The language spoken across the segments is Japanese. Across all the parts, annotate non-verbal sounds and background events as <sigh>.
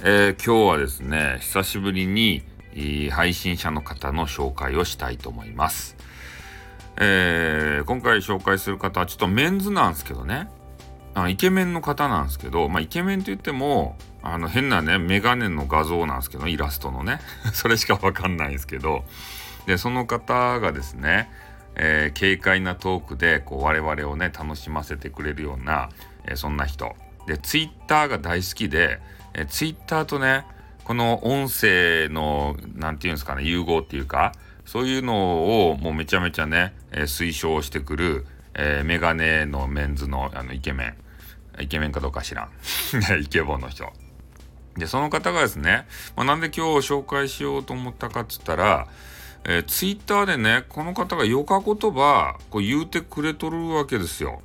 えー、今日はですね、久しぶりに配信者の方の紹介をしたいと思います。えー、今回紹介する方はちょっとメンズなんですけどね、あイケメンの方なんですけど、まあ、イケメンと言っても、あの変なね、メガネの画像なんですけど、イラストのね、<laughs> それしかわかんないんですけど、で、その方がですね、えー、軽快なトークでこう我々をね楽しませてくれるような、えー、そんな人。でツイッターが大好きで、え、ツイッターとねこの音声の何て言うんですかね融合っていうかそういうのをもうめちゃめちゃね、えー、推奨してくる、えー、メガネのメンズのあのイケメン。イケメンかどうか知らん。<laughs> イケボの人。でその方がですね、まあ、なんで今日紹介しようと思ったかっつったらえー、ツイッターでね、この方がよか言葉、こう言うてくれとるわけですよ。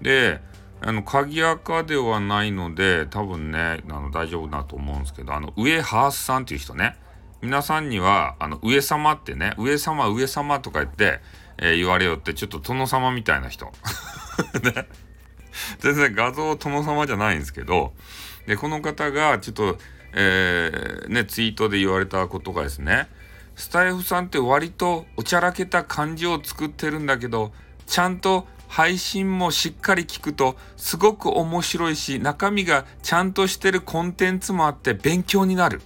で、あの、鍵垢ではないので、多分ね、あの、大丈夫だと思うんですけど、あの、上ハースさんっていう人ね、皆さんには、あの、上様ってね、上様、上様とか言って、えー、言われよって、ちょっと殿様みたいな人。<laughs> ね。全然画像殿様じゃないんですけど、で、この方が、ちょっと、えー、ね、ツイートで言われたことがですね、スタイフさんって割とおちゃらけた感じを作ってるんだけど、ちゃんと配信もしっかり聞くとすごく面白いし、中身がちゃんとしてるコンテンツもあって勉強になる。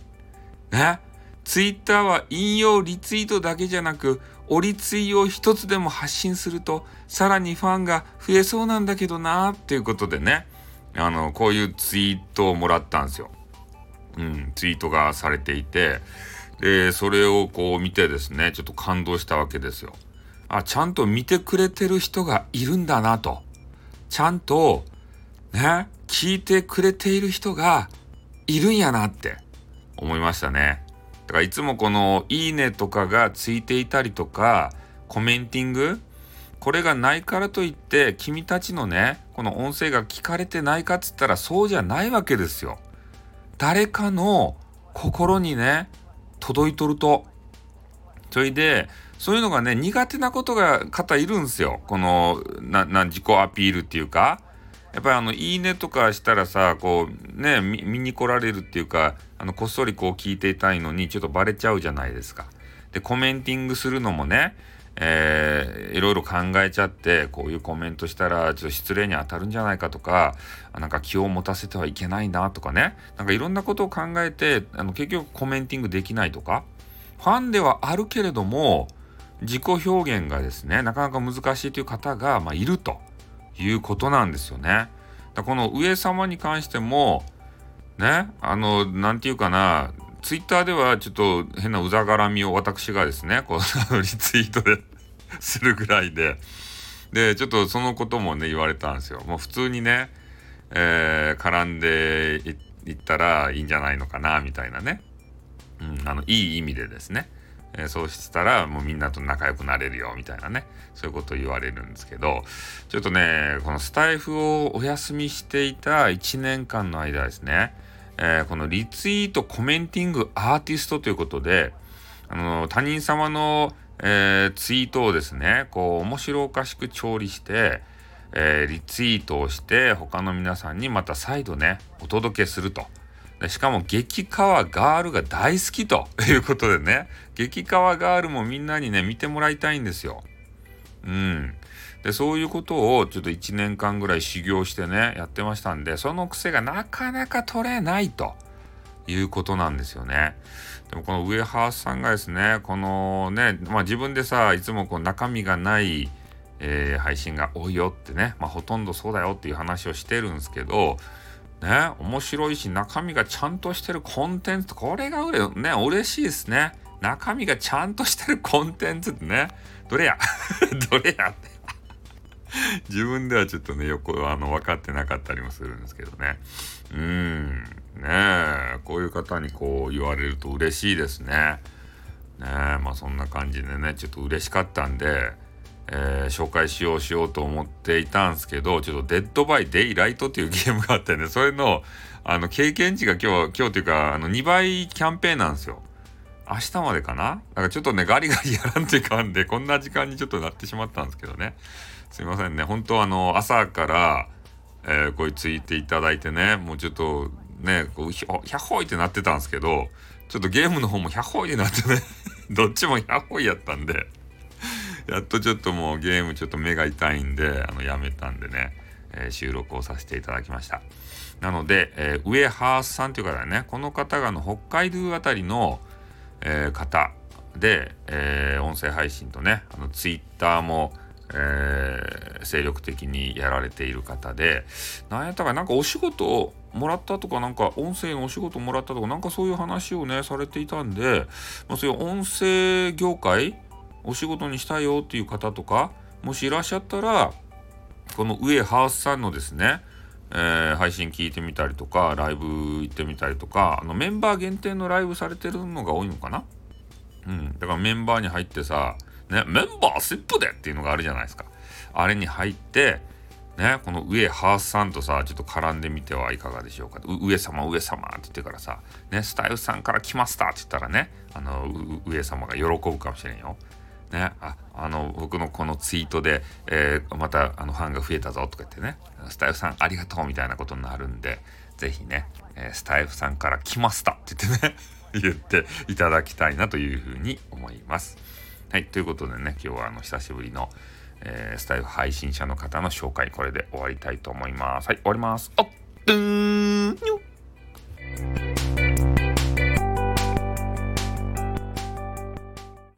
ね？ツイッターは引用リツイートだけじゃなく、おリツイを一つでも発信すると、さらにファンが増えそうなんだけどなっていうことでね、あの、こういうツイートをもらったんですよ。うん、ツイートがされていて、で、それをこう見てですね、ちょっと感動したわけですよ。あ、ちゃんと見てくれてる人がいるんだなと。ちゃんと、ね、聞いてくれている人がいるんやなって思いましたね。だからいつもこのいいねとかがついていたりとか、コメンティングこれがないからといって君たちのね、この音声が聞かれてないかっつったらそうじゃないわけですよ。誰かの心にね、届いとると。それで、そういうのがね、苦手なことが方いるんですよ。この、な、な、自己アピールっていうか。やっぱりあの、いいねとかしたらさ、こう、ね、見に来られるっていうか、あの、こっそりこう聞いていたいのに、ちょっとバレちゃうじゃないですか。で、コメンティングするのもね、えー、いろいろ考えちゃって、こういうコメントしたら、ちょっと失礼に当たるんじゃないかとか、なんか気を持たせてはいけないなとかね、なんかいろんなことを考えて、あの結局コメンティングできないとか、ファンではあるけれども、自己表現がですね、なかなか難しいという方が、まあ、いるということなんですよね。だこの上様に関しても、ね、あの、なんていうかな、ツイッターではちょっと変なうざがらみを私がですね、こう、<laughs> リツイートで <laughs> するぐらいで、で、ちょっとそのこともね、言われたんですよ。もう普通にね、えー、絡んでいったらいいんじゃないのかな、みたいなね。うん、あの、いい意味でですね。えー、そうしたらもうみんなと仲良くなれるよみたいなねそういうことを言われるんですけどちょっとねこのスタイフをお休みしていた1年間の間ですねえー、このリツイート、コメンティング、アーティストということで、あの、他人様の、えー、ツイートをですね、こう、面白おかしく調理して、えー、リツイートをして、他の皆さんにまた再度ね、お届けすると。しかも、激川ガールが大好きということでね、激川ガールもみんなにね、見てもらいたいんですよ。うん。で、そういうことをちょっと1年間ぐらい修行してね、やってましたんで、その癖がなかなか取れないということなんですよね。でもこの上原さんがですね、このね、まあ自分でさ、いつもこう中身がない、えー、配信が多いよってね、まあほとんどそうだよっていう話をしてるんですけど、ね、面白いし中身がちゃんとしてるコンテンツ、これがうれ、ね、嬉しいですね。中身がちゃんとしてるコンテンツってね、どれや？<laughs> どれや？って。自分ではちょっとね、よくあの分かってなかったりもするんですけどね。うん、ねえ、こういう方にこう言われると嬉しいですね。ねえ、まあそんな感じでね、ちょっと嬉しかったんで、えー、紹介しようしようと思っていたんですけど、ちょっとデッドバイデイライトっていうゲームがあってね、それの、あの、経験値が今日、今日というか、あの、2倍キャンペーンなんですよ。明日までかな？だからちょっとね、ガリガリやらんといかんで、こんな時間にちょっとなってしまったんですけどね。すいませんね。本当あの、朝から、えー、こういうツイートいただいてね、もうちょっとね、こう、ひょ、ひゃっほいってなってたんですけど、ちょっとゲームの方もひゃっほいってなってね <laughs> どっちもひゃほいやったんでやっとちょっともうゲームちょっと目が痛いんで、あの、やめたんでね、えー、収録をさせていただきました。なので、えー、上ハースさんという方ね、この方があの北海道あたりの、えー、方で、えー、音声配信とね、あのツイッターも、えー、精力的にやられている方で、なんやったかなんかお仕事をもらったとか、なんか音声のお仕事もらったとか、なんかそういう話をね、されていたんで、まあ、そういう音声業界、お仕事にしたいよっていう方とか、もしいらっしゃったら、この上ハースさんのですね、えー、配信聞いてみたりとか、ライブ行ってみたりとか、あのメンバー限定のライブされてるのが多いのかな？うん。だからメンバーに入ってさ、ね、メンバーシップでっていうのがあるじゃないですか。あれに入って、ね、この上ハースさんとさ、ちょっと絡んでみてはいかがでしょうか。上様、上様って言ってからさ、ね、スタイルさんから来ましたって言ったらね、あの、上様が喜ぶかもしれんよ。ね、ああの僕のこのツイートで、えー、またあのファンが増えたぞとか言ってねスタイフさんありがとうみたいなことになるんで是非ね、えー、スタイフさんから来ましたって言ってね <laughs> 言っていただきたいなというふうに思います。はいということでね今日はあの久しぶりの、えー、スタイフ配信者の方の紹介これで終わりたいと思います。はい終わります。おっ